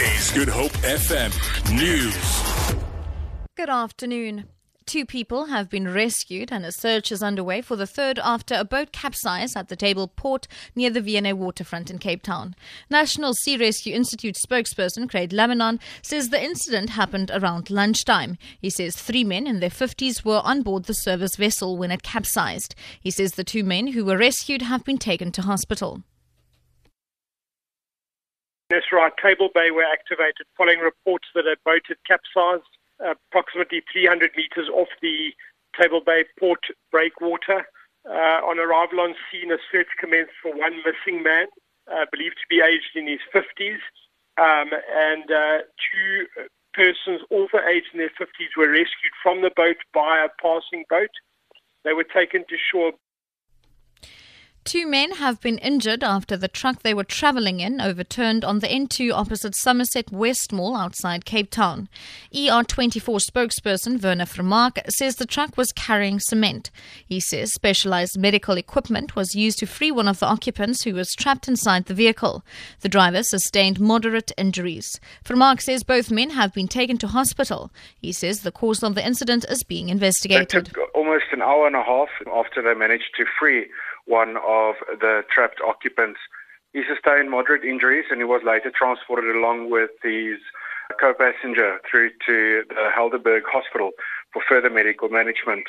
Is Good Hope FM News. Good afternoon. Two people have been rescued and a search is underway for the third after a boat capsized at the Table Port near the V&A waterfront in Cape Town. National Sea Rescue Institute spokesperson Craig Lambinon says the incident happened around lunchtime. He says three men in their 50s were on board the service vessel when it capsized. He says the two men who were rescued have been taken to hospital. That's right. Table Bay were activated following reports that a boat had capsized approximately 300 meters off the Table Bay port breakwater. Uh, on arrival on scene, a search commenced for one missing man, uh, believed to be aged in his 50s, um, and uh, two persons also aged in their 50s were rescued from the boat by a passing boat. They were taken to shore Two men have been injured after the truck they were travelling in overturned on the N2 opposite Somerset West Mall outside Cape Town. ER24 spokesperson Werner Vermaak says the truck was carrying cement. He says specialized medical equipment was used to free one of the occupants who was trapped inside the vehicle. The driver sustained moderate injuries. Vermaak says both men have been taken to hospital. He says the cause of the incident is being investigated. It took almost an hour and a half after they managed to free one of the trapped occupants. He sustained moderate injuries and he was later transported along with his co-passenger through to the Helderberg Hospital for further medical management.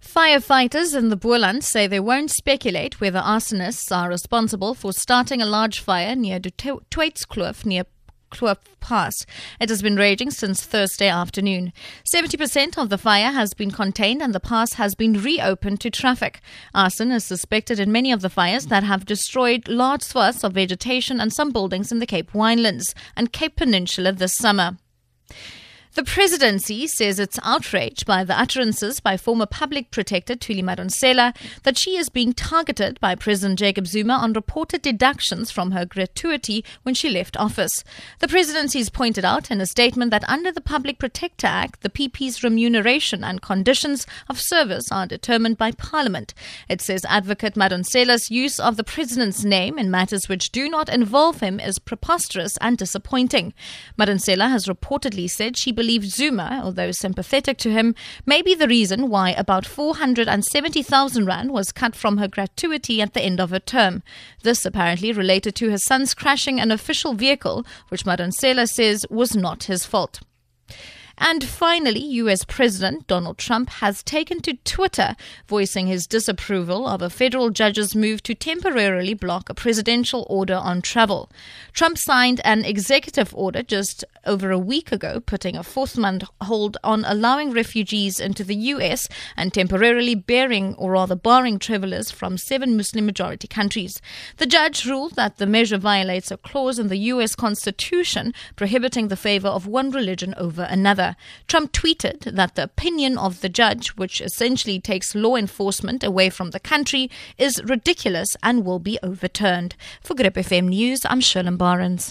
Firefighters in the Boland say they won't speculate whether arsonists are responsible for starting a large fire near De Kloof near Kloof Pass. It has been raging since Thursday afternoon. 70% of the fire has been contained and the pass has been reopened to traffic. Arson is suspected in many of the fires that have destroyed large swaths of vegetation and some buildings in the Cape Winelands and Cape Peninsula this summer. The presidency says it's outraged by the utterances by former public protector Thuli Madonsela that she is being targeted by President Jacob Zuma on reported deductions from her gratuity when she left office. The presidency has pointed out in a statement that under the Public Protector Act, the PP's remuneration and conditions of service are determined by Parliament. It says Advocate Madonsela's use of the president's name in matters which do not involve him is preposterous and disappointing. Madonsela has reportedly said she believes Zuma, although sympathetic to him, may be the reason why about 470,000 rand was cut from her gratuity at the end of her term. This apparently related to her son's crashing an official vehicle, which Madonsela says was not his fault. And finally, US President Donald Trump has taken to Twitter, voicing his disapproval of a federal judge's move to temporarily block a presidential order on travel. Trump signed an executive order just over a week ago, putting a fourth month hold on allowing refugees into the US and temporarily bearing or rather barring travelers from seven Muslim majority countries. The judge ruled that the measure violates a clause in the US Constitution prohibiting the favor of one religion over another. Trump tweeted that the opinion of the judge, which essentially takes law enforcement away from the country, is ridiculous and will be overturned. For Good Hope FM News, I'm Sherlyn Barnes.